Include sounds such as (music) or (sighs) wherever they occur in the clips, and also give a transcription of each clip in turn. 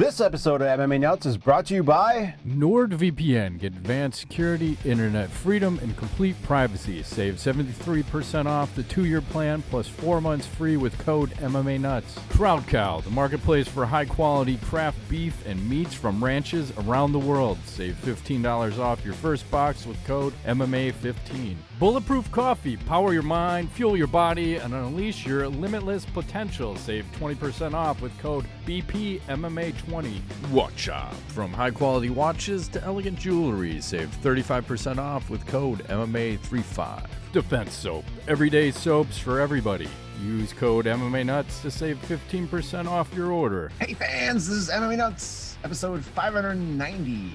This episode of MMA Nuts is brought to you by NordVPN. Get advanced security, internet freedom, and complete privacy. Save 73% off the two year plan plus four months free with code MMA Nuts. Crowd Cow, the marketplace for high quality craft beef and meats from ranches around the world. Save $15 off your first box with code MMA15. Bulletproof Coffee, power your mind, fuel your body, and unleash your limitless potential. Save 20% off with code BPMMA20. Watch Shop, from high quality watches to elegant jewelry. Save 35% off with code MMA35. Defense Soap, everyday soaps for everybody. Use code MMA Nuts to save 15% off your order. Hey fans, this is MMA Nuts, episode 590.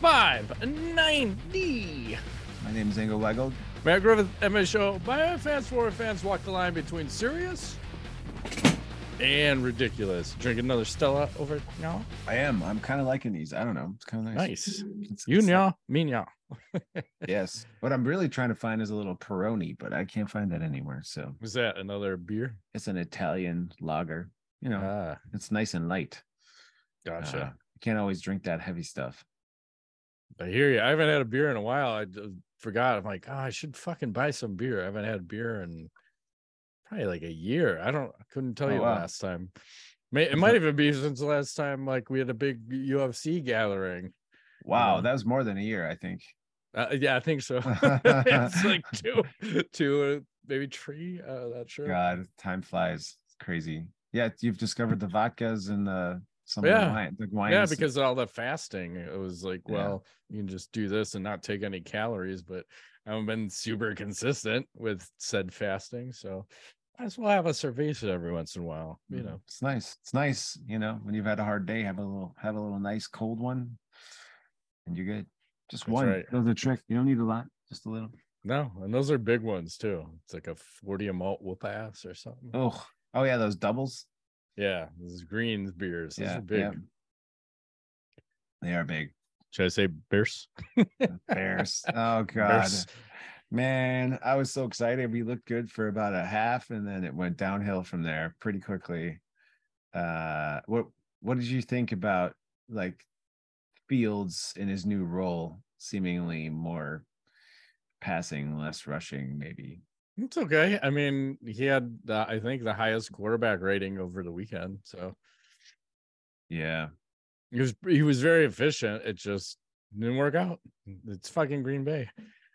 590. My name is Ingo Weigel. Matt Griffith, MMA Show. By fans for fans walk the line between serious and ridiculous. Drink another Stella over now. I am. I'm kind of liking these. I don't know. It's kind of nice. Nice. It's, You know, me now. (laughs) yes. What I'm really trying to find is a little Peroni, but I can't find that anywhere. So Was that another beer? it's an Italian lager. You know, Ah, it's nice and light. gotcha. Uh, you can't always drink that heavy stuff. I hear you. I haven't had a beer in a while. I forgot. I'm like, oh, I should fucking buy some beer. I haven't had beer in probably like a year. I don't. I couldn't tell Oh, you wow. last time. May, it (laughs) might even be since the last time like we had a big UFC gathering. Wow, know? that was more than a year, I think. Uh, yeah, I think so. (laughs) it's like (laughs) two, two, uh, maybe three. Uh, not sure. God, time flies. It's crazy. Yeah, you've discovered the vodkas and the some Yeah. the wine, the wines. Yeah, because of all the fasting, it was like, Yeah. well, you can just do this and not take any calories. But I haven't been super consistent with said fasting, so I just will have a cerveza every once in a while. You Mm, know, it's nice. It's nice, you know, when you've had a hard day, have a little have a little nice cold one, and you're good. Just That's one. right. That's the trick. You don't need a lot, just a little. no, and those are big ones too. It's like a forty a malt whoop ass or something. Oh, oh yeah, those doubles. Yeah, this is green beers. Those yeah, are big. yeah. They are big. Should I say bears? (laughs) Bears. oh (laughs) god. Bears. Man, I was so excited. We looked good for about a half, and then it went downhill from there pretty quickly. Uh, what what did you think about like Fields in his new role, seemingly more passing, less rushing, maybe? It's okay. I mean, he had I think the highest quarterback rating over the weekend, so Yeah, he was he was very efficient. It just didn't work out. It's fucking Green Bay.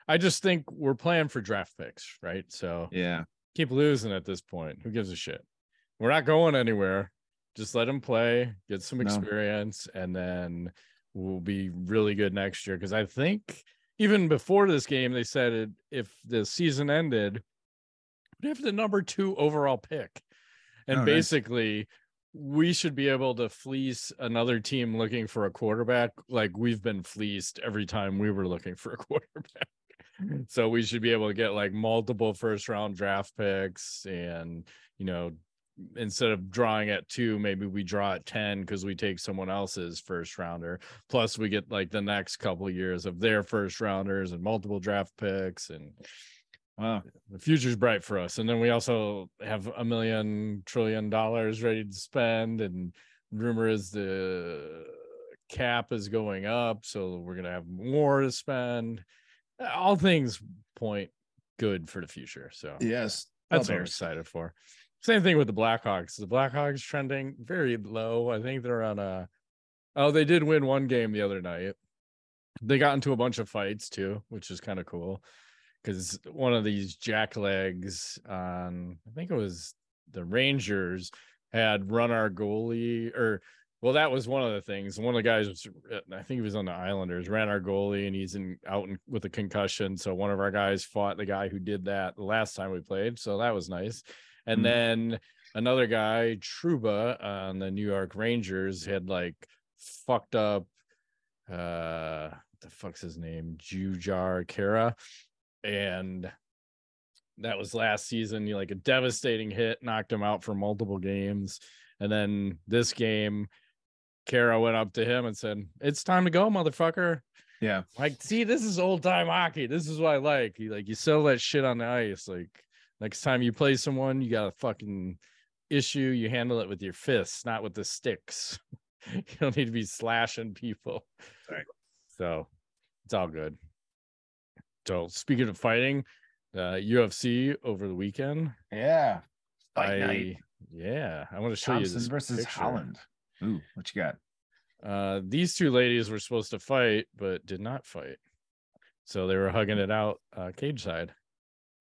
I just think we're playing for draft picks, right? So yeah, keep losing at this point. Who gives a shit? We're not going anywhere. Just let him play, get some No. experience, and then we'll be really good next year. Because I think even before this game, they said it, if the season ended, we have the number two overall pick, and Oh, nice. basically we should be able to fleece another team looking for a quarterback like we've been fleeced every time we were looking for a (laughs) quarterback. Mm-hmm. So we should be able to get like multiple first round draft picks and you know instead of drawing at 2 maybe we draw at 10 cuz we take someone else's first rounder plus we get like the next couple years of their first rounders and multiple draft picks and wow, the future's bright for us. And then we also have a million trillion dollars ready to spend. And rumor is the cap is going up, so we're gonna have more to spend. All things point good for the future. So yes, that's what we're excited for. Same thing with the Blackhawks. The Blackhawks trending very low. I think they're on a oh, they did win one game the other night. They got into a bunch of fights too, which is kind of cool. Because one of these jacklegs on I think it was the Rangers had run our goalie or well, that was one of the things. One of the guys was, uh, I think he was on the Islanders, ran our goalie, and he's in out in, with a concussion. So one of our guys fought the guy who did that the last time we played. So that was nice. And Mhm. then another guy, Trouba, on the New York Rangers, had like fucked up. Uh, what the fuck's his name? Jujhar Khaira, and that was last season. You like a devastating hit, knocked him out for multiple games. And then this game, Khaira went up to him and said, It's time to go, motherfucker. Yeah. Like, see, this is old time hockey. This is what I like. You like you sell that shit on the ice. Like next time you play someone, you got a fucking issue. You handle it with your fists, not with the sticks. (laughs) you don't need to be slashing people. Right. So it's all good. So speaking of fighting, uh UFC over the weekend. Yeah. Fight I night. yeah, I want to show you Thompson this versus picture. Holland. Ooh, what you got? Uh these two ladies were supposed to fight but did not fight. So they were hugging it out uh cage side.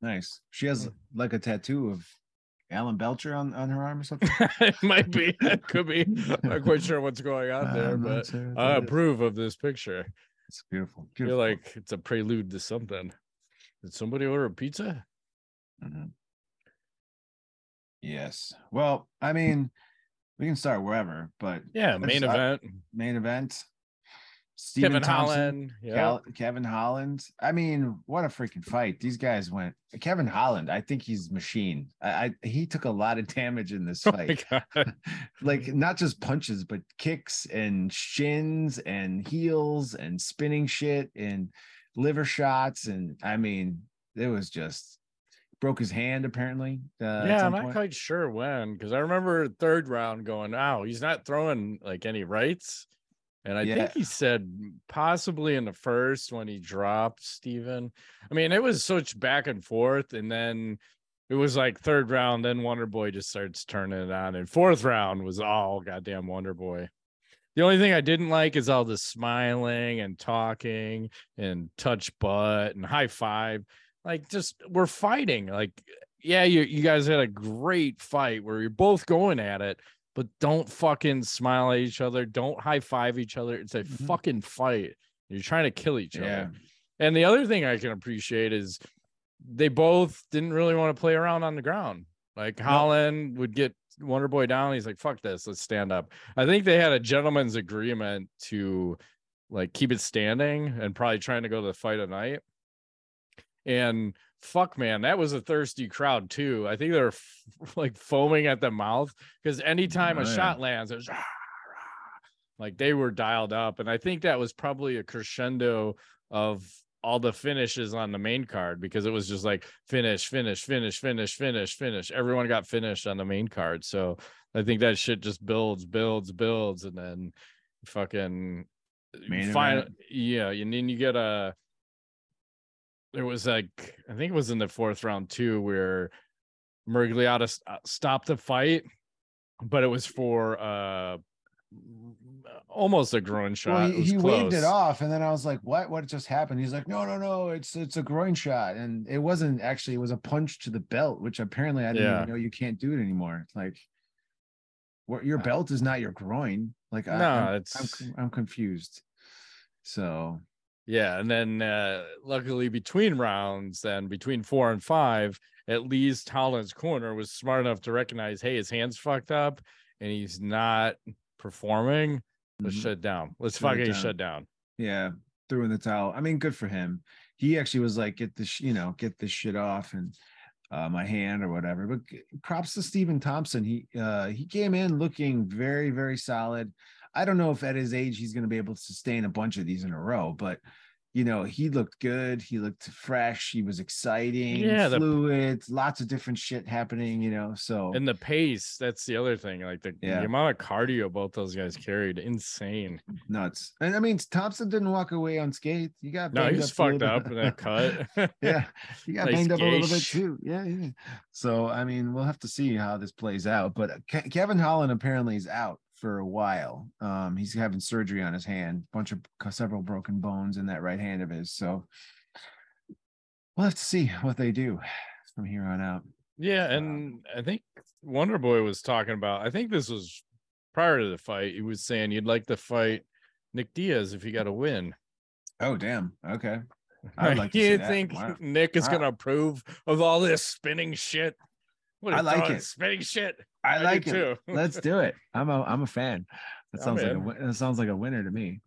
Nice. She has like a tattoo of Alan Belcher on, on her arm or something. (laughs) it might be, (laughs) it could be. I'm not quite sure what's going on there, I'm but sure I that is. approve of this picture. It's beautiful. I feel like it's a prelude to something. Did somebody order a pizza? Mhm. Yes. Well, I mean, we can start wherever, but Yeah, main Let's- event. main event. Stephen Kevin Thompson, Holland. Yeah. Cal- Kevin Holland. I mean, what a freaking fight! These guys went. Kevin Holland. I think he's machine. I, I he took a lot of damage in this (laughs) Oh fight. God. (laughs) like not just punches, but kicks and shins and heels and spinning shit and liver shots. And I mean, it was just broke his hand apparently. Uh, yeah, I'm not point. quite sure when because I remember third round going, "Oh, he's not throwing like any rights," and I Yeah. think he said possibly in the first when he dropped Stephen. I mean, it was such back and forth, and then it was like third round, then Wonder Boy just starts turning it on, and fourth round was all goddamn Wonder Boy. The only thing I didn't like is all the smiling and talking and touch butt and high five. Like, just we're fighting. Like, yeah, you you guys had a great fight where you're both going at it, but don't fucking smile at each other. Don't high five each other. It's a Mhm. fucking fight. You're trying to kill each Yeah. other. And the other thing I can appreciate is they both didn't really want to play around on the ground. Like Holland would get Wonder Boy down. He's like, fuck this, let's stand up. I think they had a gentleman's agreement to like keep it standing and probably trying to go to the fight of night. And fuck, man, that was a thirsty crowd too. I think they're f- (laughs) like foaming at the mouth because anytime Oh, a yeah. shot lands, it was "Rah, rah." like they were dialed up. And I think that was probably a crescendo of all the finishes on the main card because it was just like finish, finish, finish, finish, finish, finish. Everyone got finished on the main card. So I think that shit just builds, builds, builds, and then fucking final, yeah, and then you get a. There was like I think it was in the fourth round too, where Miragliotta s- uh, stopped the fight, but it was for uh almost a groin shot. Well, he, he waved it off, and then I was like, "What? What just happened?" He's like, "No, no, no! It's it's a groin shot, and it wasn't actually. It was a punch to the belt, which apparently I didn't Yeah. even know you can't do it anymore. It's like, what? Your belt is not your groin. Like, I, No, I'm, I'm it's con- I'm confused. So Yeah, and then uh, luckily between rounds, and between four and five, at least Holland's corner was smart enough to recognize, hey, his hands fucked up, and he's not performing. Let's mhm. shut down. Let's Shut fucking down. shut down. yeah, threw in the towel. I mean, good for him. He actually was like, "Get this, you know, get this shit off," and uh, my hand or whatever. But g- props to Stephen Thompson. He uh, he came in looking very very solid. I don't know if at his age he's going to be able to sustain a bunch of these in a row, but you know he looked good. He looked fresh. He was exciting. Yeah, the- fluid. Lots of different shit happening. You know, so And the pace, that's the other thing. Like the, Yeah. the amount of cardio both those guys carried, insane. nuts. And I mean, Thompson didn't walk away unscathed. You got No, he banged was up fucked up in that (laughs) cut. yeah, (laughs) he got Nice banged up a little bit too. Yeah, yeah. So I mean, we'll have to see how this plays out. But Ke- Kevin Holland apparently is out for a while. Um, he's having surgery on his hand, bunch of several broken bones in that right hand of his. So we'll have to see what they do from here on out. Yeah, and I think Wonder Boy was talking about. I think this was prior to the fight. He was saying you'd like to fight Nick Diaz if you got a win. Oh, damn. Okay. (laughs) I like you think Wow. Nick is Wow. gonna approve of all this spinning shit? I like it. Spinning shit. I do like it. too. Let's do it. I'm a I'm a fan. That I'm sounds like a in. that sounds like a winner to me.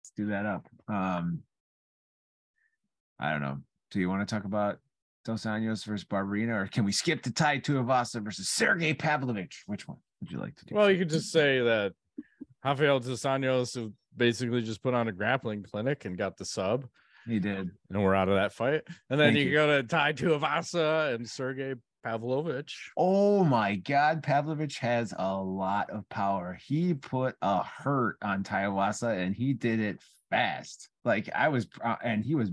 Let's do that up. Um I don't know. Do you want to talk about Dos Anjos versus Barberena, or can we skip to Tai Tuivasa versus Sergey Pavlovich? Which one would you like to do? Well, you could just say that Rafael dos Anjos basically just put on a grappling clinic and got the sub, he did. and we're out of that fight. And then you, you. go to Tai Tuivasa and Sergey Pavlovich. Oh my God, Pavlovich has a lot of power. He put a hurt on Tuivasa and he did it fast. Like I was, uh, and he was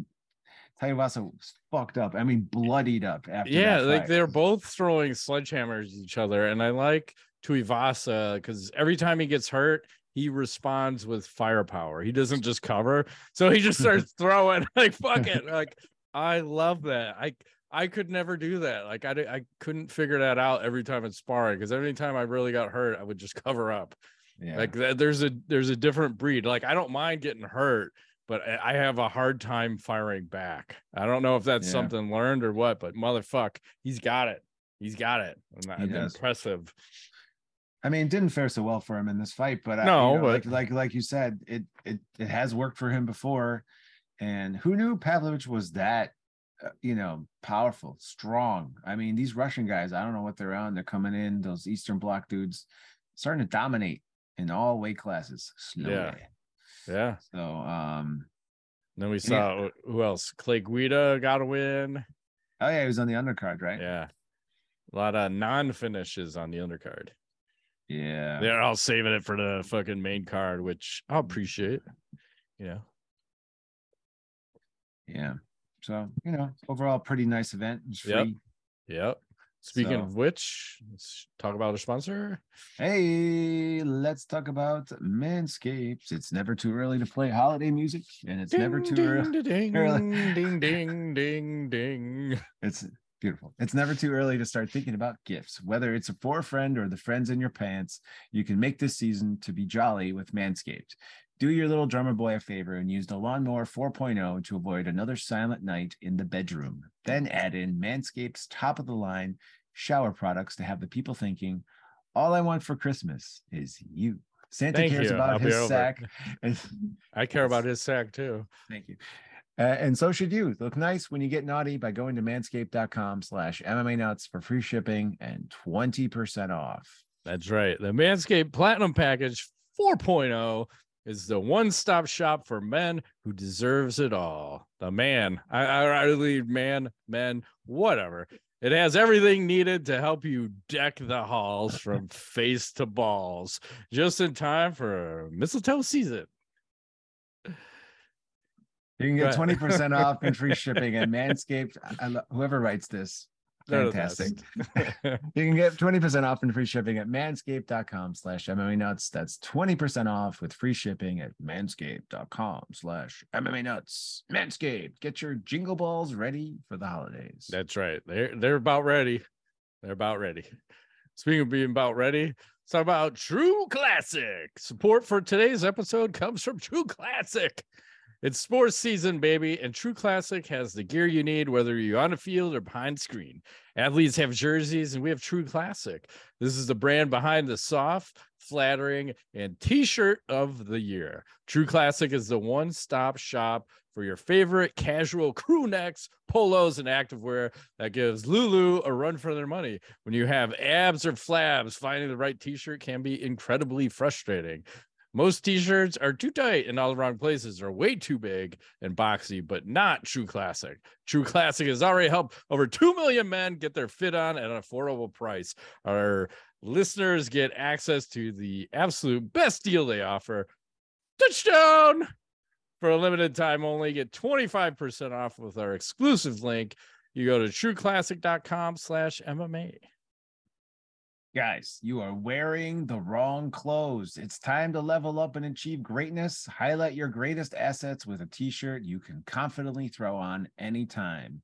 Tuivasa was fucked up. I mean, bloodied up after. Yeah, like they're both throwing sledgehammers at each other, and I like Tuivasa because every time he gets hurt, he responds with firepower. He doesn't just cover, so he just (laughs) starts throwing like fuck it. (laughs) Like I love that. I I could never do that. Like I I couldn't figure that out every time it's sparring because every time I really got hurt, I would just (laughs) cover up. Yeah. Like th- there's a there's a different breed. Like I don't mind getting hurt, but I I have a hard time firing back. I don't know if that's Yeah. something learned or what, but motherfuck, he's got it. He's got it. He impressive. I mean, it didn't fare so well for him in this fight, but I- No, you know, but- like like like you said, it it it has worked for him before. And who knew Pavlovich was that, uh, you know, powerful, strong? I mean, these Russian guys, I don't know what they're on. They're coming in, those Eastern Bloc dudes, starting to dominate in all weight classes slowly. Yeah. Yeah. So, um, Then we Yeah. saw who else? Clay Guida got a win. oh yeah, he was on the undercard, right? Yeah. A lot of non-finishes on the undercard. Yeah. They're all saving it for the fucking main card, which I'll appreciate. You know. Yeah. So, you know, overall, pretty nice event. It was Yep. free. Yep. Speaking So- of which, let's talk about a sponsor. Hey, let's talk about Manscaped. It's never too early to play holiday music, and it's never Ding, too early. ding, (laughs) ding, early. ding, ding, ding, ding. It's beautiful. It's never too early to start thinking about gifts. Whether it's a for a friend or the friends in your pants, you can make this season to be jolly with Manscaped. Do your little drummer boy a favor and use the Lawnmower 4.0 to avoid another silent night in the bedroom. Then add in Manscaped's top of the line shower products to have the people thinking, all I want for Christmas is you. Santa Thank cares you. about I'll his sack. (laughs) I care about his sack too. Thank you. Uh, and so should you. Look nice when you get naughty by going to manscaped.com slash MMA nuts for free shipping and 20% off. That's right. The Manscaped Platinum Package 4.0 is the one-stop shop for men who deserves it all. The man, I, I, lead man, men, whatever. It has everything needed to help you deck the halls from face to balls, just in time for mistletoe season. You can get 20% off and free (laughs) shipping at Manscaped. I, I whoever writes this, fantastic. (laughs) (laughs) You can get 20% off and free shipping at manscaped.com slash MMA nuts. That's 20% off with free shipping at manscaped.com slash MMA nuts. Manscaped, get your jingle balls ready for the holidays. That's right. They're they're about ready. They're about ready. Speaking of being about ready, let's talk about True Classic. Support for today's episode comes from True Classic. It's sports season, baby, and True Classic has the gear you need, whether you're on a field or behind screen. Athletes have jerseys, and we have True Classic. This is the brand behind the soft, flattering, and t-shirt of the year. True Classic is the one-stop shop for your favorite casual crew necks, polos, and activewear that gives Lulu a run for their money. When you have abs or flabs, finding the right t-shirt can be incredibly frustrating. Most t-shirts are too tight in all the wrong places or way too big and boxy, but not True Classic. True Classic has already helped over 2 million men get their fit on at an affordable price. Our listeners get access to the absolute best deal they offer. Touchdown! For a limited time only, get 25% off with our exclusive link. You go to trueclassic.com slash MMA. Guys, you are wearing the wrong clothes. It's time to level up and achieve greatness. Highlight your greatest assets with a t shirt you can confidently throw on anytime.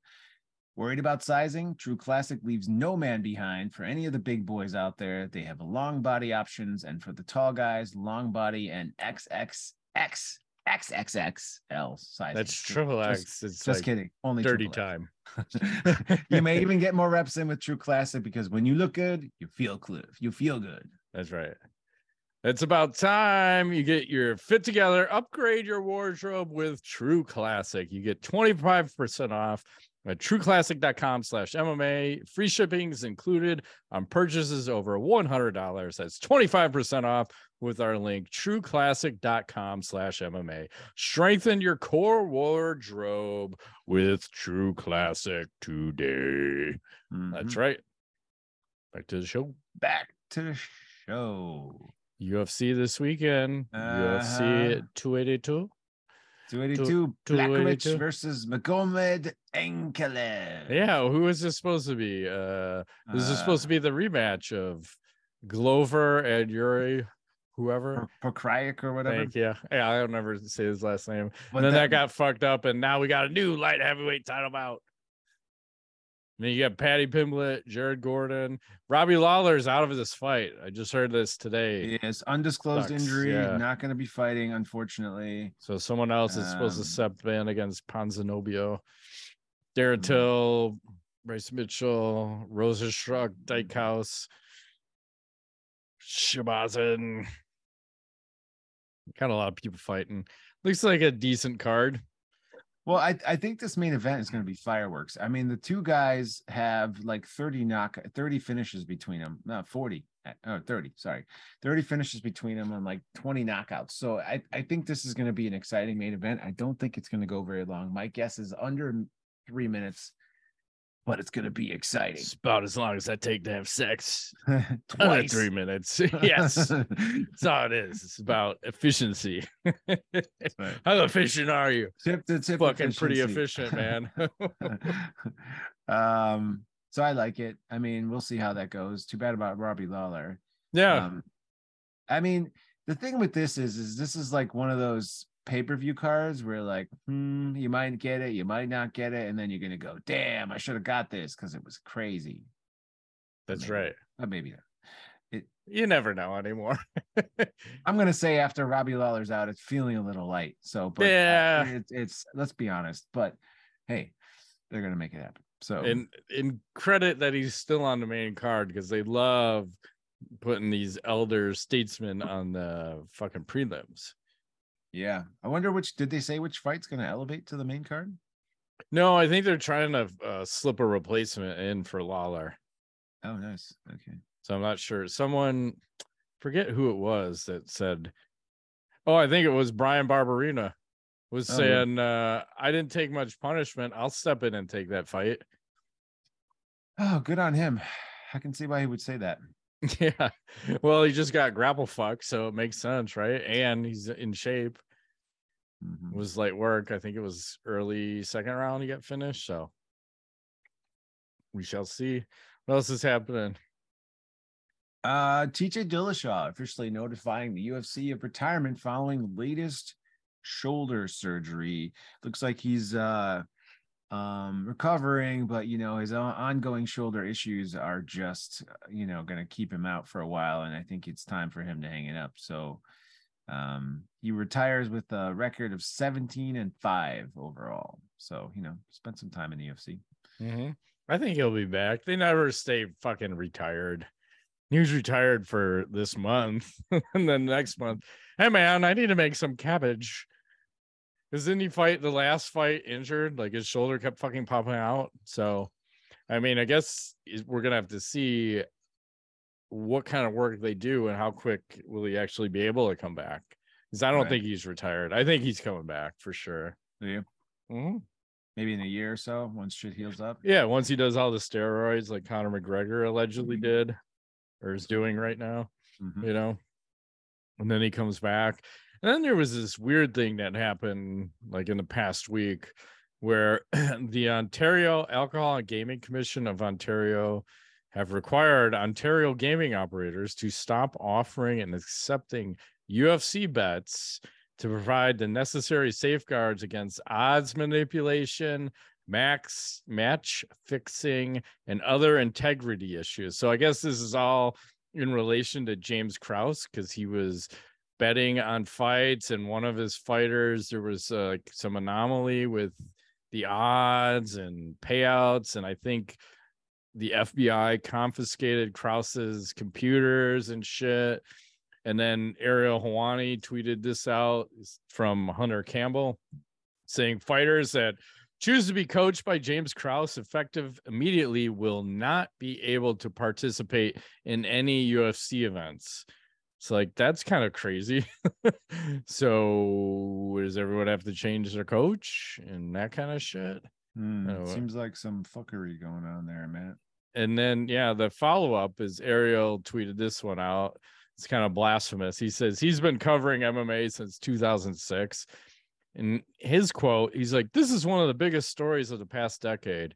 Worried about sizing? True Classic leaves no man behind. For any of the big boys out there, they have long body options. And for the tall guys, long body and XXX, XXXL sizing. That's Just- triple just- X. It's Just like kidding. Only dirty time. (laughs) (laughs) you may even get more reps in with True Classic because when you look good, you feel good. You feel good. That's right. It's about time you get your fit together, upgrade your wardrobe with True Classic. You get 25% off at trueclassic.com slash MMA. Free shipping is included on purchases over $100. That's 25% off with our link, trueclassic.com slash MMA. Strengthen your core wardrobe with True Classic today. That's Mhm. right. Back to the show. Back to the show. UFC this weekend. UFC Uh-huh. 282. 282 Blachowicz 282. versus Magomed Ankalaev. Yeah, who is this supposed to be? Uh this is supposed to be the rematch of Glover and Yuri, whoever. Pokrayak or whatever. Thank you. Yeah, I don't ever say his last name. But and then that, got fucked up, and now we got a new light heavyweight title bout. And then you got Paddy Pimblett, Jared Gordon, Robbie Lawler's out of this fight. I just heard this today. Yes, undisclosed Sucks, injury. yeah. Not going to be fighting, unfortunately. So someone else is supposed to Um, step in against Ponzinibbio. Darren Mhm. Till, Bryce Mitchell, Rosa Schruck, Daukaus, Shabazin. Got a lot of people fighting. Looks like a decent card. Well, I, I think this main event is going to be fireworks. I mean, the two guys have like 30 knock 30 finishes between them. No, 40. uh, Oh, 30, sorry. 30 finishes between them and like 20 knockouts. So I, I think this is going to be an exciting main event. I don't think it's going to go very long. My guess is under three minutes, but it's going to be exciting. It's about as long as I take to have sex. (laughs) Twice. three minutes. (laughs) (laughs) yes. That's all it is. It's about efficiency. right. How efficient are you? Tip to tip Fucking pretty efficient, man. um, so I like it. I mean, we'll see how that goes. Too bad about Robbie Lawler. yeah. Um, I mean, the thing with this is, is this is like one of those pay-per-view cards where like, hmm, you might get it, you might not get it, and then you're gonna go, damn, I should have got this because it was crazy. That's maybe. right. But maybe not. You never know anymore. (laughs) I'm gonna say after Robbie Lawler's out, it's feeling a little light. So, but uh, Yeah. it's, it's let's be honest. But hey, they're gonna make it happen. So, and in credit that he's still on the main card because they love putting these elder statesmen on the fucking prelims. Yeah, I wonder which did they say which fight's gonna elevate to the main card? No, I think they're trying to uh, slip a replacement in for Lawler. Oh, nice. Okay. So I'm not sure. Someone forget who it was that said, "Oh, I think it was Bryan Barberena." Was Oh, yeah. saying, uh, "I didn't take much punishment. I'll step in and take that fight." Oh, good on him. I can see why he would say that. (laughs) yeah. Well, he just got grapple fucked, so it makes sense, right? And he's in shape. Mhm. It was light work. I think it was early second round to get finished. So we shall see. What else is happening? Uh, TJ Dillashaw officially notifying the UFC of retirement following latest shoulder surgery. Looks like he's uh um recovering, but you know his ongoing shoulder issues are just uh, you know going to keep him out for a while, and I think it's time for him to hang it up. So um he retires with a record of 17 and 5 overall. So you know spent some time in the UFC. Mm-hmm. I think he'll be back. They never stay fucking retired. He was retired for this month, (laughs) and then next month, hey man, I need to make some cabbage. Because didn't he fight the last fight injured? Like his shoulder kept fucking popping out. So, I mean, I guess we're gonna have to see what kind of work they do and how quick will he actually be able to come back. Because I don't Right. think he's retired. I think he's coming back for sure. Do you? Mhm. Maybe in a year or so once shit heals up. Yeah, once he does all the steroids like Conor McGregor allegedly Mhm. did or is doing right now, Mhm. you know, and then he comes back. And then there was this weird thing that happened like in the past week where (clears throat) the Ontario Alcohol and Gaming Commission of Ontario have required Ontario gaming operators to stop offering and accepting UFC bets to provide the necessary safeguards against odds manipulation, max match fixing, and other integrity issues. So I guess this is all in relation to James Krause because he was betting on fights and one of his fighters there was uh, some anomaly with the odds and payouts and I think the FBI confiscated Krause's computers and shit. And then Ariel Helwani tweeted this out from Hunter Campbell saying fighters that choose to be coached by James Krause effective immediately will not be able to participate in any UFC events. It's like that's kind of crazy. (laughs) so does everyone have to change their coach and that kind of shit? Uh, seems like some fuckery going on there, man. and then yeah, the follow up is Ariel tweeted this one out. It's kind of blasphemous. He says he's been covering MMA since 2006. In his quote, he's like, This is one of the biggest stories of the past decade.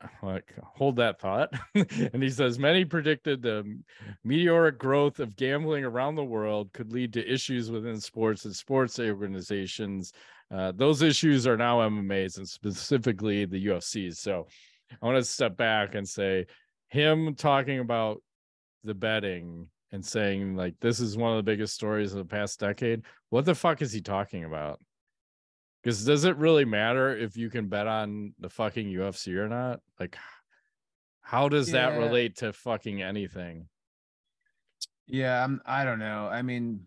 (sighs) Like, hold that thought. (laughs) and he says, Many predicted the meteoric growth of gambling around the world could lead to issues within sports and sports organizations. Uh, those issues are now MMAs and specifically the UFCs. So I want to step back and say, him talking about the betting and saying like this is one of the biggest stories of the past decade what the fuck is he talking about because does it really matter if you can bet on the fucking ufc or not like how does yeah. that relate to fucking anything yeah I'm, i don't know i mean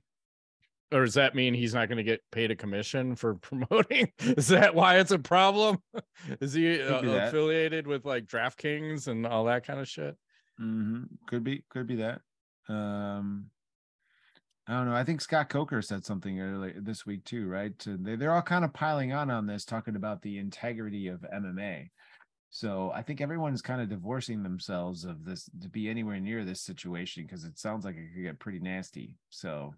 or does that mean he's not going to get paid a commission for (laughs) promoting is that why it's a problem (laughs) is he uh, affiliated with like draftkings and all that kind of shit mm-hmm. could be could be that um, I don't know. I think Scott Coker said something earlier this week too, right? They, they're all kind of piling on on this, talking about the integrity of MMA. So I think everyone's kind of divorcing themselves of this to be anywhere near this situation because it sounds like it could get pretty nasty. So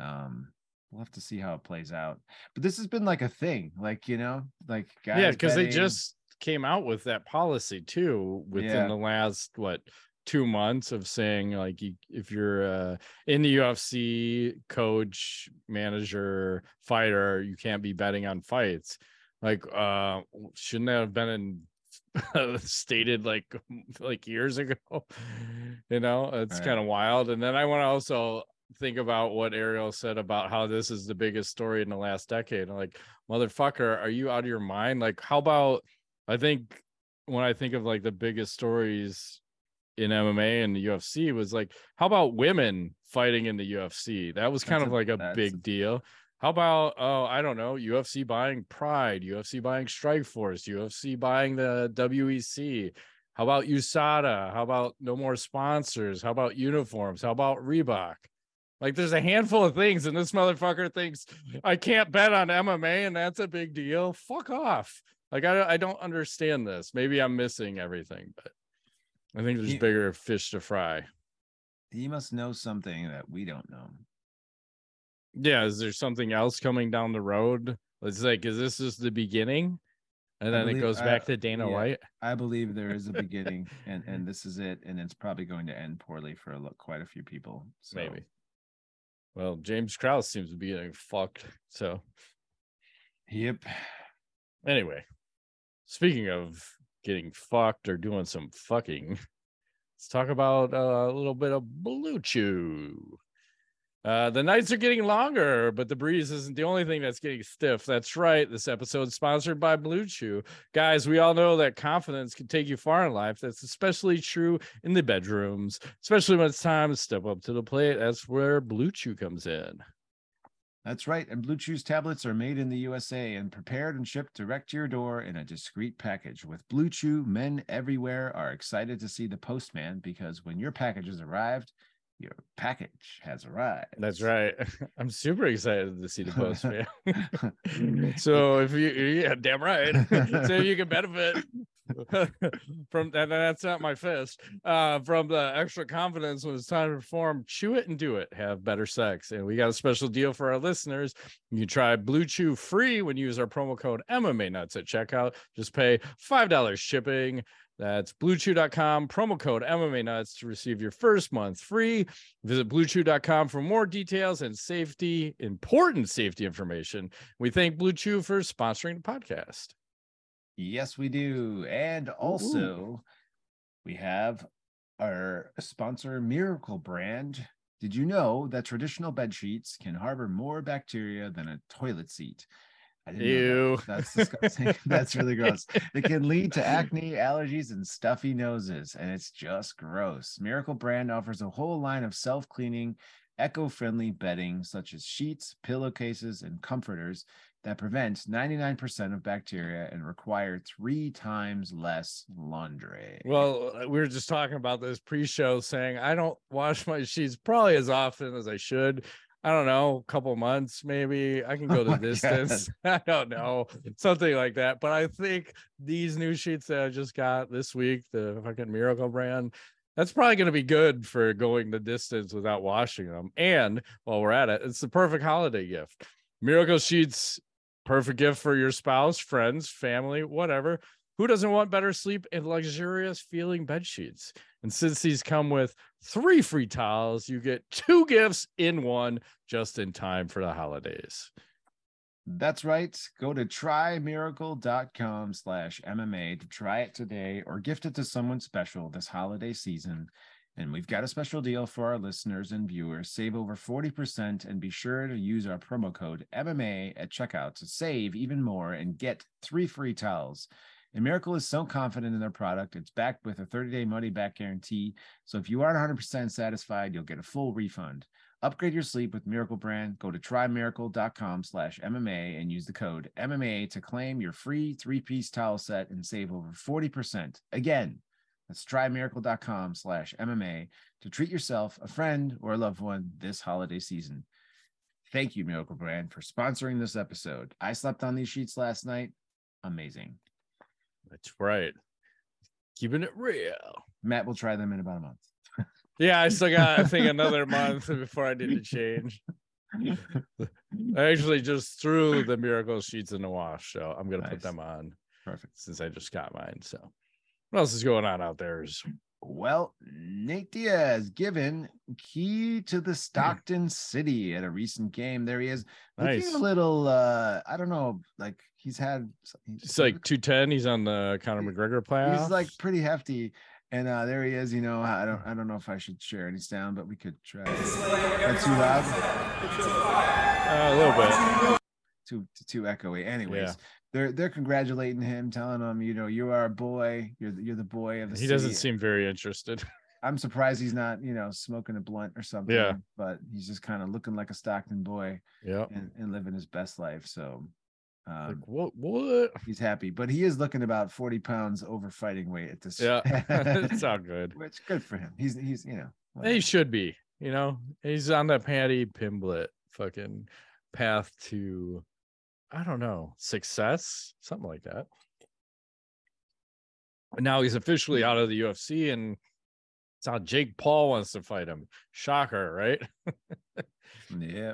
um we'll have to see how it plays out. But this has been like a thing, like you know, like yeah, because they just came out with that policy too within yeah. the last what two months of saying like you, if you're uh, in the UFC coach, manager, fighter, you can't be betting on fights. Like, uh, shouldn't that have been in (laughs) stated like (laughs) like years ago? (laughs) you know, it's right. kind of wild. And then I want to also think about what Ariel said about how this is the biggest story in the last decade. Like, motherfucker, are you out of your mind? Like, how about I think when I think of like the biggest stories in MMA and the UFC was like, how about women fighting in the UFC? That was kind that's of a, like a big a... deal. How about oh, I don't know, UFC buying Pride, UFC buying Strikeforce, UFC buying the WEC. How about USADA? How about no more sponsors? How about uniforms? How about Reebok? Like there's a handful of things, and this motherfucker thinks I can't bet on MMA, and that's a big deal. Fuck off. Like I, I don't understand this. Maybe I'm missing everything, but I think there's he, bigger fish to fry. He must know something that we don't know. Yeah, is there something else coming down the road? It's like, is this just the beginning? And then believe, it goes uh, back to Dana yeah, White. I believe there is a beginning, (laughs) and and this is it, and it's probably going to end poorly for a, quite a few people. So. Maybe. Well, James Krause seems to be getting fucked. So. Yep. Anyway, speaking of getting fucked or doing some fucking, let's talk about uh, a little bit of Blue Chew. Uh, the nights are getting longer, but the breeze isn't the only thing that's getting stiff. That's right. This episode is sponsored by Blue Chew. Guys, we all know that confidence can take you far in life. That's especially true in the bedrooms, especially when it's time to step up to the plate. That's where Blue Chew comes in. That's right. And Blue Chew's tablets are made in the USA and prepared and shipped direct to your door in a discreet package. With Blue Chew, men everywhere are excited to see the postman because when your package has arrived, your package has arrived. That's right. (laughs) I'm super excited to see the postman. (laughs) (laughs) so if you, yeah, damn right. so you can benefit from that that's not my fist uh from the extra confidence when it's time to perform chew it and do it have better sex and we got a special deal for our listeners you try blue chew free when you use our promo code mma nuts at checkout just pay five dollars shipping that's bluechew.com, promo code MMA Nuts to receive your first month free. Visit bluechew.com for more details and safety, important safety information. We thank Blue Chew for sponsoring the podcast. Yes, we do. And also, Ooh. we have our sponsor, Miracle Brand. Did you know that traditional bed sheets can harbor more bacteria than a toilet seat? I didn't Ew. That. That's disgusting. (laughs) That's really gross. It can lead to (laughs) acne, allergies, and stuffy noses, and it's just gross. Miracle Brand offers a whole line of self cleaning, eco friendly bedding, such as sheets, pillowcases, and comforters that prevent 99% of bacteria and require three times less laundry. Well, uh, we were just talking about this pre show saying I don't wash my sheets probably as often as I should. I don't know, a couple months maybe. I can oh go Oh the my distance. (laughs) (laughs) I don't know, something like that. But I think these new sheets that I just got this week, the fucking Miracle brand, that's probably going to be good for going the distance without washing them. And while we're at it, it's the perfect holiday gift. Miracle sheets, perfect gift for your spouse, friends, family, whatever. Who doesn't want better sleep and luxurious feeling bed sheets? And since these come with three free towels, you get two gifts in one just in time for the holidays. That's right. Go to trymiracle.com slash MMA to try it today or gift it to someone special this holiday season. And we've got a special deal for our listeners and viewers. Save over 40% and be sure to use our promo code MMA at checkout to save even more and get three free towels. And Miracle is so confident in their product, it's backed with a 30 day money back guarantee. So if you aren't 100% satisfied, you'll get a full refund. Upgrade your sleep with Miracle Brand. Go to trymiracle.com slash MMA and use the code MMA to claim your free three-piece towel set and save over 40%. Again, that's trymiracle.com slash MMA to treat yourself, a friend, or a loved one this holiday season. Thank you, Miracle Brand, for sponsoring this episode. I slept on these sheets last night. Amazing. That's right. Keeping it real. Matt will try them in about a month. (laughs) Yeah, I still got, I think, (laughs) another month before I need to change. (laughs) I actually just threw the miracle sheets in the wash, so I'm gonna Nice. put them on Perfect. since I just got mine. So, what else is going on out there? Is Well, Nate Diaz given key to the Stockton City at a recent game. There he is, looking Nice. a little. uh I don't know, like he's had. He's, it's like 210. He's on the Conor McGregor playoff. he's like pretty hefty, and uh there he is. You know, I don't, I don't know if I should share any sound, but we could try. That's too loud, Uh, a little bit. too too echoey. Anyways. Yeah. They're, they're congratulating him, telling him, you know, you are a boy. You're the, you're the boy of the He city. doesn't seem very interested. (laughs) I'm surprised he's not, you know, smoking a blunt or something. Yeah. But he's just kind of looking like a Stockton boy yeah. and, and living his best life. So um, Like what? What? (laughs) he's happy, but he is looking about 40 pounds over fighting weight at this. Yeah, (laughs) it's all good. Which good for him. He's he's you know. He should be. You know, he's on that Paddy Pimblett fucking path to, I don't know, success, something like that. And now he's officially out of the UFC, and it's how Jake Paul wants to fight him. Shocker, right? Mm, yeah.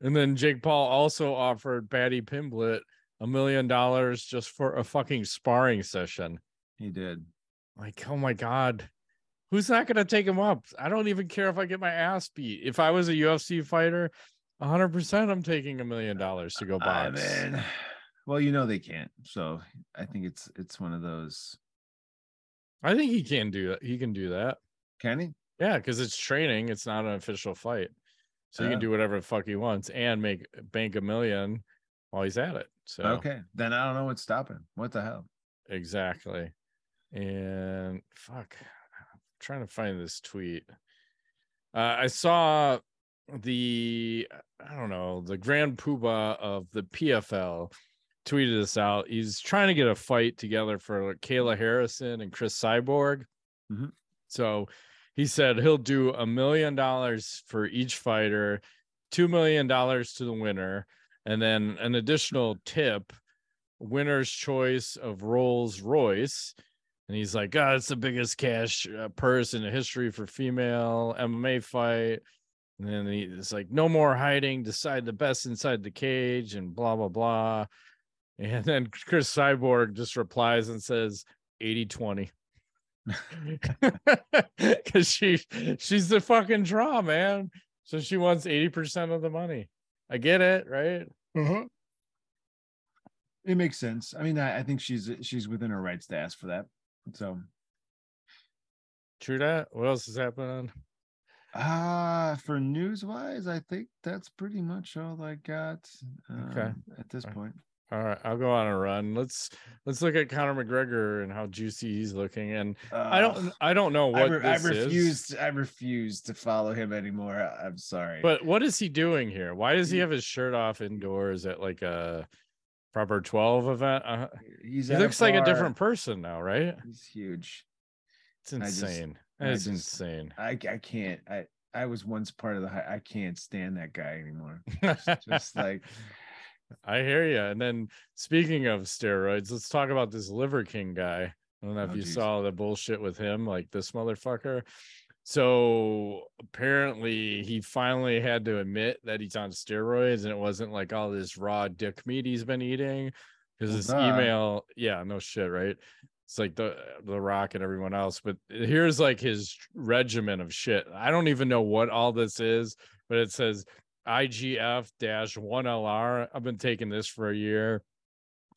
And then Jake Paul also offered Paddy Pimblett a million dollars just for a fucking sparring session. He did. Like, oh my god, who's not gonna take him up? I don't even care if I get my ass beat. If I was a UFC fighter, hundred percent, I'm taking a million dollars to go I mean, (sighs) well, you know they can't. So I think it's it's one of those. I think he can do that. He can do that. Can he? Yeah, because it's training. It's not an official fight, so he Oh. can do whatever the fuck he wants and make bank a million while he's at it. So Okay. Then I don't know what's stopping. What the hell? exactly. And fuck, I'm trying to find this tweet. Uh, I saw the I don't know the Grand Poobah of the PFL tweeted this out. He's trying to get a fight together for Kayla Harrison and Cris Cyborg. Mhm. So he said he'll do a million dollars for each fighter, two million dollars to the winner, and then an additional tip, winner's choice of Rolls Royce. And he's like, God, it's the biggest cash uh, purse in the history for female MMA fight. And then he's like, no more hiding, decide the best inside the cage, and blah, blah, blah. And then Cris Cyborg just replies and says 80 20. (laughs) Because she she's the fucking draw, man. So she wants 80% of the money. I get it, right? Mm-hmm. It makes sense. I mean, I, I think she's she's within her rights to ask for that. So True that. What else is happening? Uh for news wise, I think that's pretty much all I got Okay. um, at this All point. All right, I'll go on a run. Let's let's look at Conor McGregor and how juicy he's looking. And I don't I don't know I, what re- I this refuse. is. I refuse to follow him anymore. I- I'm sorry. But what is he doing here? Why does he have his shirt off indoors at like a proper 12 event? Uh, he's he looks like a different person now, right? He's huge. It's I insane. It's just- insane. I I can't. I I was once part of the. Hi- I can't stand that guy anymore. Just, (laughs) just like I hear you. And then speaking of steroids, let's talk about this Liver King guy. I don't know if Oh, you geez. saw the bullshit with him, like this motherfucker. So apparently he finally had to admit that he's on steroids and it wasn't like all this raw dick meat he's been eating. Because Well, oh, this duh. email, yeah, no shit, right? It's like the the rock and everyone else. But here's like his regimen of shit. I don't even know what all this is, but it says IGF dash 1LR. I've been taking this for a year.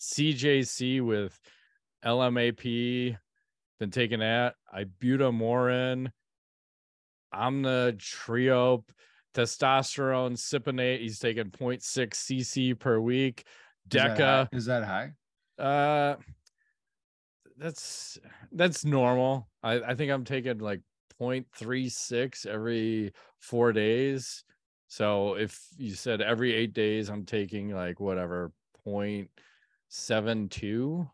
CJC with LMAP, been taking that. Ibutamoren, Omnitrope, testosterone, Cypionate. He's taking 0.6 cc per week. is that Deca? Is that high? uh, that's that's normal. I I think I'm taking like 0.36 every four days. So if you said every eight days, I'm taking like whatever 0.72.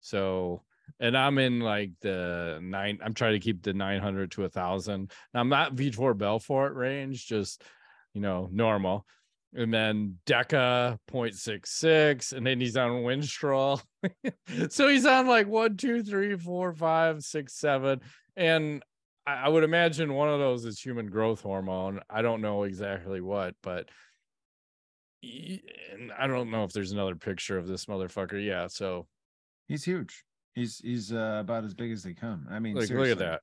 So and I'm in like the nine. I'm trying to keep the 900 to a thousand. I'm not Vitor Belfort range, just you know normal. And then Deca 0.66, and then he's on Winstrol. (laughs) so he's on like one, two, three, four, five, six, seven. And I, I would imagine one of those is human growth hormone. I don't know exactly what, but and I don't know if there's another picture of this motherfucker. Yeah, so He's huge. He's he's uh, about as big as they come. I mean, like look at that.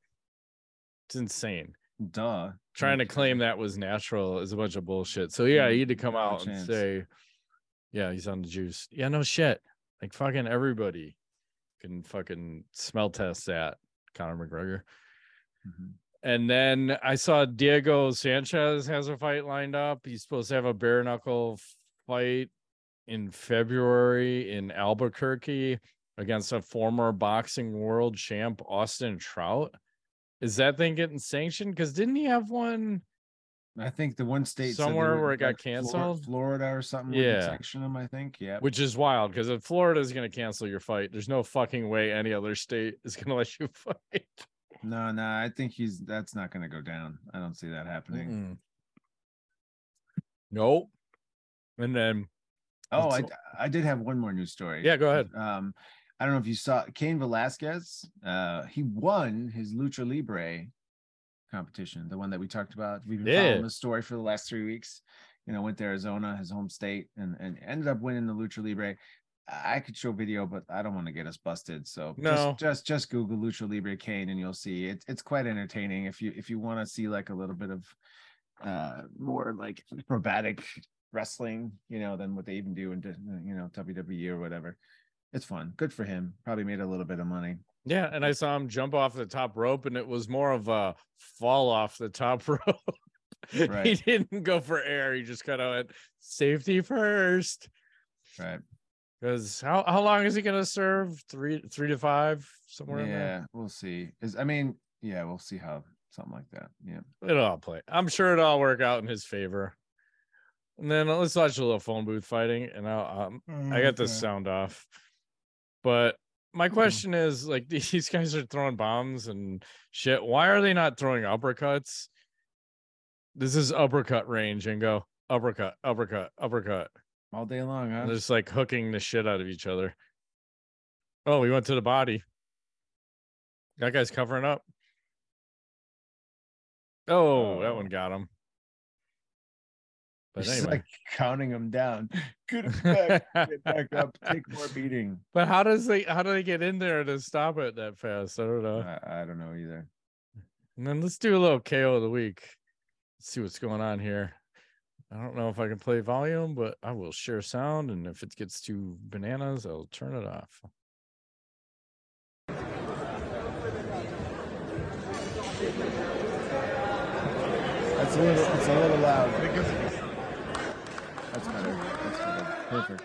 It's insane. Duh. Trying to claim that was natural is a bunch of bullshit. So yeah, Mm, he had to come out and say, yeah, he's on the juice. Yeah, no shit. Like fucking everybody can fucking smell test that Conor McGregor. mhm. And then I saw Diego Sanchez has a fight lined up. He's supposed to have a bare knuckle fight in February in Albuquerque against a former boxing world champ, Austin Trout. Is that thing getting sanctioned? Because didn't he have one? I think the one state Somewhere where it got like canceled? Florida or something. Yeah. Yeah, sanction them. I think. Yeah. Which is wild because if Florida is going to cancel your fight, there's no fucking way any other state is going (laughs) to let you fight. No, no, I think he's that's not going to go down. I don't see that happening. Mm-mm. Nope. And then, Oh, I, I did have one more news story. yeah, go ahead. Um, I don't know if you saw Cain Velasquez. Uh, he won his Lucha Libre competition, the one that we talked about. We've been Yeah. following the story for the last three weeks. You know, went to Arizona, his home state, and and ended up winning the Lucha Libre. I could show video, but I don't want to get us busted. So No. just just just Google Lucha Libre Kane, and you'll see it's it's quite entertaining. If you if you want to see like a little bit of uh more like acrobatic wrestling, you know, than what they even do in you know WWE or whatever. It's fun. Good for him. Probably made a little bit of money. Yeah, and I saw him jump off the top rope, and it was more of a fall off the top (laughs) rope. he didn't go for air. He just kind of went safety first. Right. Because how, how long is he going to serve? Three three to five somewhere in there. yeah, we'll see. Is I mean, yeah, we'll see how something like that. Yeah. It'll all play. I'm sure it'll all work out in his favor. And then let's watch a little phone booth fighting, and I'll um, I got the sound off. But my mm-hmm. question is like (laughs) these guys are throwing bombs and shit. Why are they not throwing uppercuts? This is uppercut range and go uppercut, uppercut, uppercut. all day long, huh? They're just like hooking the shit out of each other. Oh, we went to the body. That guy's covering up. Oh, that Oh. one got him. But It's anyway. like (laughs) counting them down. Get him back, get back up, take more beating. But how does they how do they get in there to stop it that fast? I don't know. I, I don't know either. And then let's do a little KO of the week. Let's see what's going on here. I don't know if I can play volume, but I will share sound. And if it gets too bananas, I'll turn it off. That's a little. It's a little loud. That's better. That's better. Perfect.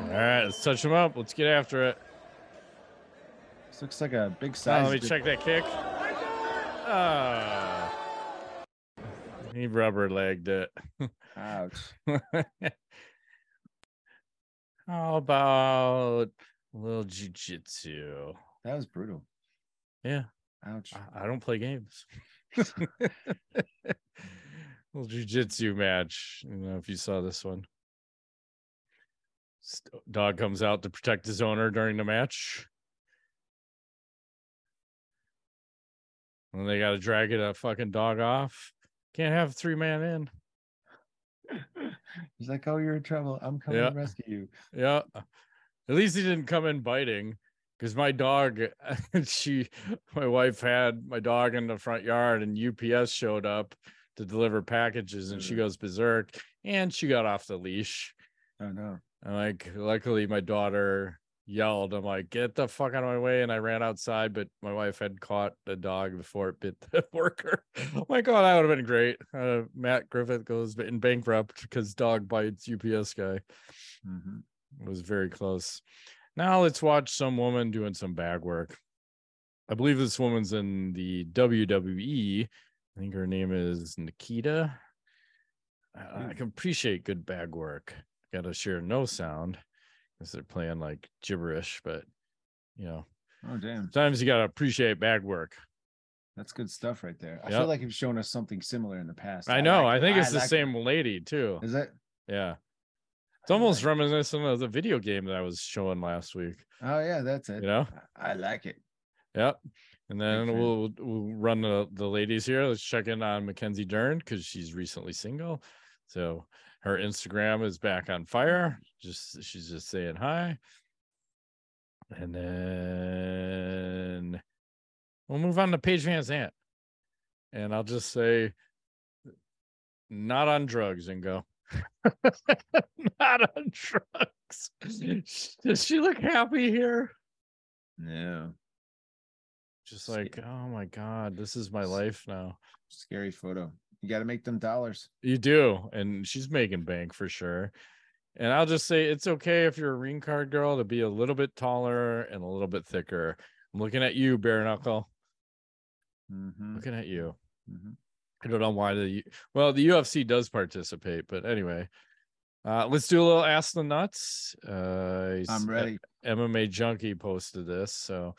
All right, let's touch him up. Let's get after it. This looks like a big Oh, size. let me check that kick. Ah. he rubber legged it. Ouch. (laughs) How about a little jujitsu? That was brutal. Yeah. Ouch. I- I don't play games. (laughs) (laughs) Little jujitsu match. You know, if you saw this one. Uh, dog comes out to protect his owner during the match. And they got to drag it a fucking dog off. Can't have three man in. (laughs) He's like, "Oh, you're in trouble. I'm coming Yeah. to rescue you." Yeah. At least he didn't come in biting because my dog, (laughs) she, my wife had my dog in the front yard and UPS showed up to deliver packages and she goes berserk and she got off the leash. Oh no. And like, luckily my daughter yelled, I'm like, get the fuck out of my way. And I ran outside, but my wife had caught the dog before it bit (laughs) the worker. Oh my God, that would have been great. Uh, Matt Griffith goes in bankrupt because dog bites UPS guy. Mhm. It was very close. Now let's watch some woman doing some bag work. I believe this woman's in the WWE. I think her name is Nikita. I, I can appreciate good bag work. Got to share no sound because they're playing like gibberish, but you know, Oh damn. sometimes you got to appreciate bag work. That's good stuff right there. I Yep. feel like you've shown us something similar in the past. I know. like I think it's the like it. same lady too. Is it? Yeah. It's I almost like it. reminiscent of the video game that I was showing last week. Oh yeah, that's it. You know? I I like it. Yep. And then fan. we'll we'll run the, the ladies here. Let's check in on Mackenzie Dern because she's recently single. So her Instagram is back on fire. Just she's just saying hi. And then we'll move on to Paige VanZant. And I'll just say not on drugs and go. (laughs) not on drugs. (laughs) Does she look happy here? No. Just like oh my god this is my life now Scary photo. You got to make them dollars. you do and she's making bank for sure and i'll just say it's okay if you're a ring card girl to be a little bit taller and a little bit thicker i'm looking at you bare knuckle Mhm, looking at you mhm. i don't know why the well the ufc does participate but anyway uh let's do a little ask the nuts uh I'm ready. MMA Junkie posted this. So,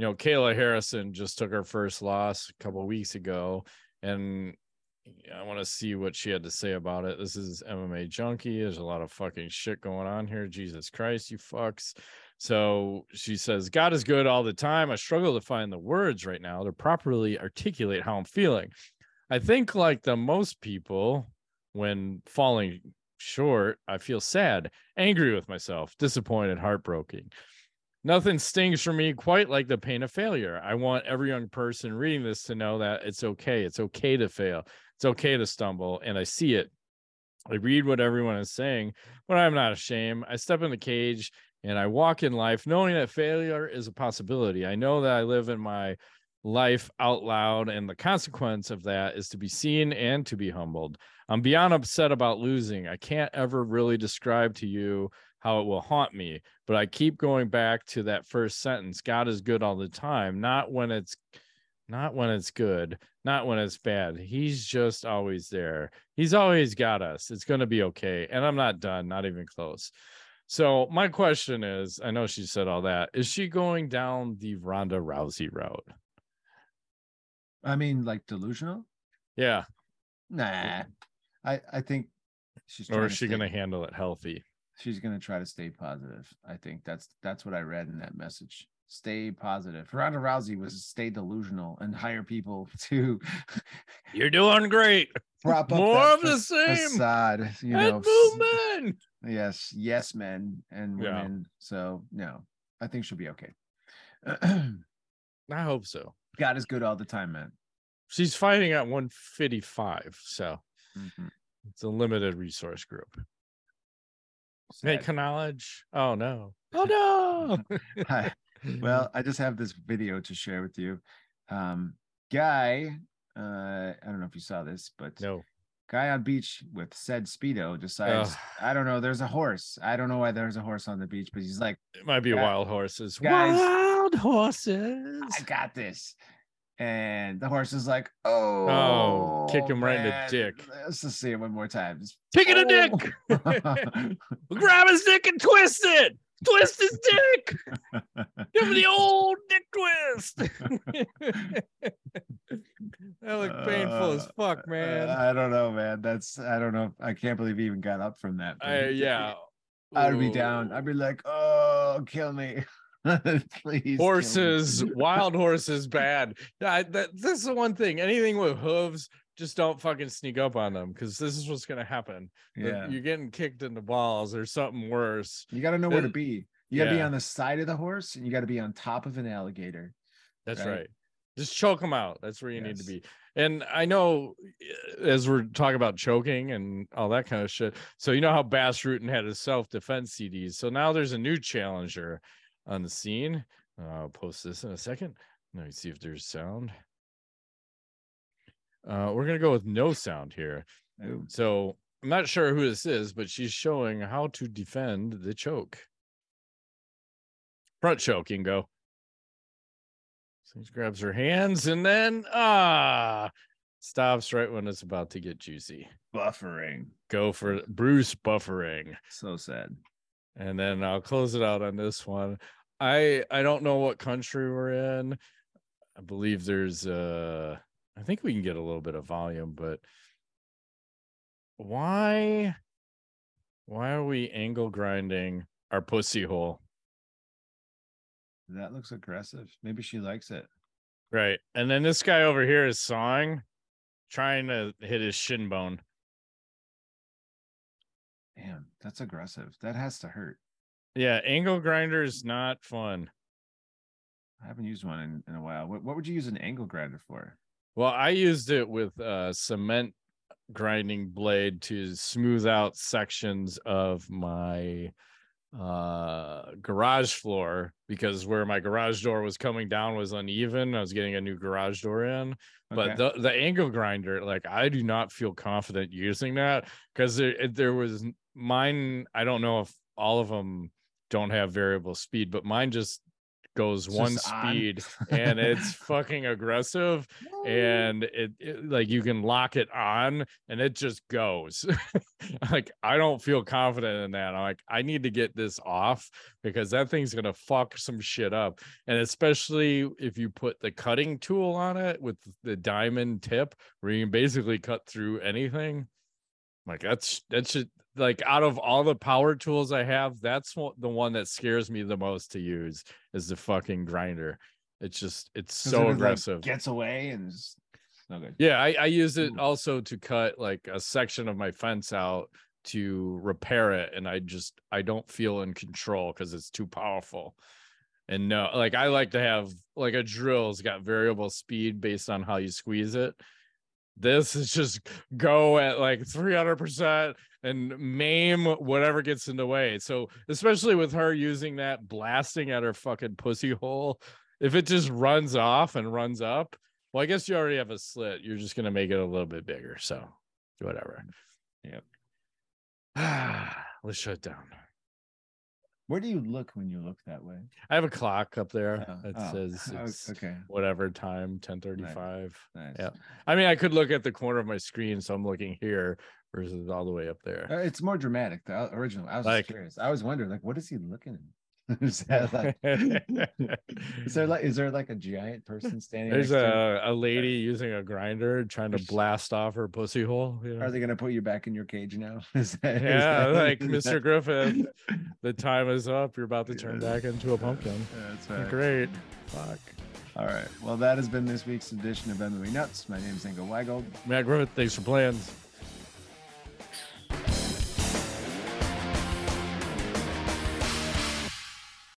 you know, Kayla Harrison just took her first loss a couple weeks ago, and I want to see what she had to say about it. This is MMA Junkie. There's a lot of fucking shit going on here. Jesus Christ, you fucks. So she says, God is good all the time. I struggle to find the words right now to properly articulate how I'm feeling. I think, like the most people, when falling short, I feel sad, angry with myself, disappointed, heartbroken. Nothing stings for me quite like the pain of failure. I want every young person reading this to know that it's okay. It's okay to fail. It's okay to stumble. And I see it. I read what everyone is saying, but I'm not ashamed. I step in the cage and I walk in life knowing that failure is a possibility. I know that I live in my life out loud, and the consequence of that is to be seen and to be humbled. I'm beyond upset about losing. I can't ever really describe to you how it will haunt me, but I keep going back to that first sentence God is good all the time, not when it's not when it's good, not when it's bad. He's just always there. He's always got us. It's going to be okay. And I'm not done, not even close. So, my question is I know she said all that. Is she going down the Ronda Rousey route? I mean, like delusional? Yeah. Nah. I I think she's. Or is she going to handle it healthy? She's gonna try to stay positive. I think that's that's what I read in that message. Stay positive. Ronda Rousey was stay delusional and hire people (laughs) to You're doing great. prop up More of the same. facade. You and know, movement. yes, yes, men and Yeah. women. So no, I think she'll be okay. I hope so. God is good all the time, man. She's fighting at 155. So, Mhm. it's a limited resource group. Make Sad. knowledge. Oh, no. (laughs) Oh, no. (laughs) Hi. Well, I just have this video to share with you. Um, guy, uh, I don't know if you saw this, but no. guy on beach with said speedo decides, Ugh. I don't know, there's a horse. I don't know why there's a horse on the beach, but he's like, It might be wild horses. guys- wild horses. I got this. And the horse is like, oh, oh kick him right in the dick. Let's just see it one more time. Just, Kick it a "Oh." dick. (laughs) Grab his dick and twist it. twist his dick. Give him the old dick twist. (laughs) that looked painful as fuck, man. Uh, I don't know, man. That's I don't know. I can't believe he even got up from that. I, yeah. I'd be down. I'd be like, oh, kill me. (laughs) Please. horses, wild horses, (laughs) bad. I, that, this is the one thing. Anything with hooves, just don't fucking sneak up on them because this is what's gonna happen. Yeah. You're getting kicked in the balls or something worse. You got to know where to be. You got to be on the side of the horse and you got to be on top of an alligator. That's Right. right. Just choke them out. That's where you need to be. And I know uh, as we're talking about choking and all that kind of shit. So you know how Bas Rutten had his self-defense CDs. So now there's a new challenger on the scene. Uh, I'll post this in a second. Let me see if there's sound. Uh, we're gonna go with no sound here. Ooh. So I'm not sure who this is, but she's showing how to defend the choke. Front choke, you can go. So she grabs her hands and then ah stops right when it's about to get juicy. Buffering. Go for Bruce buffering. So sad. And then I'll close it out on this one. I I don't know what country we're in. I believe there's uh I think we can get a little bit of volume, but why why are we angle grinding our pussy hole? That looks aggressive. Maybe she likes it. Right. And then this guy over here is sawing, trying to hit his shin bone. Damn, that's aggressive. That has to hurt. Yeah, angle grinder is not fun. I haven't used one in, in a while. What, what would you use an angle grinder for? Well, I used it with a cement grinding blade to smooth out sections of my uh garage floor because where my garage door was coming down was uneven. I was getting a new garage door in. But the the angle grinder, like I do not feel confident using that because there there was mine. I don't know if all of them don't have variable speed, but mine just goes It's one just speed (laughs) and it's fucking aggressive and it, it- like you can lock it on and it just goes. (laughs) Like i don't feel confident in that. I'm like i need to get this off because that thing's gonna fuck some shit up. And especially if you put the cutting tool on it with the diamond tip where you can basically cut through anything like that's that's just like out of all the power tools i have that's the one that scares me the most to use is the fucking grinder it's just it's so it, like, aggressive gets away and it's no yeah, I, I use it also to cut like a section of my fence out to repair it, and I just I don't feel in control because it's too powerful. And no, like I like to have like a drill's got variable speed based on how you squeeze it. This is just go at like 300% and maim whatever gets in the way. So, especially with her using that blasting at her fucking pussy hole, if it just runs off and runs up, well, I guess you already have a slit. You're just gonna make it a little bit bigger. So whatever. Yep. (sighs) Let's shut down. Where do you look when you look that way? I have a clock up there Oh, that oh, says (laughs) it's okay. whatever time, 1035. Nice. Yeah. I mean, I could look at the corner of my screen, so I'm looking here versus all the way up there. Uh, It's more dramatic. The original. I was Like- just curious. I was wondering, like, what is he looking at? (laughs) is, like, (laughs) is there like is there like a giant person standing? There? There's a, a lady using a grinder trying to blast off her pussy hole. you know? Are they gonna put you back in your cage now? (laughs) Is that, is Yeah, that- like is Mr. that- Griffith. The time is up. You're about to turn Yeah. back into a pumpkin. That's right. Great. Fuck. All right. Well, that has been this week's edition of MMA Nuts. My name is Ingo Weigel. Matt Griffith, thanks for playing.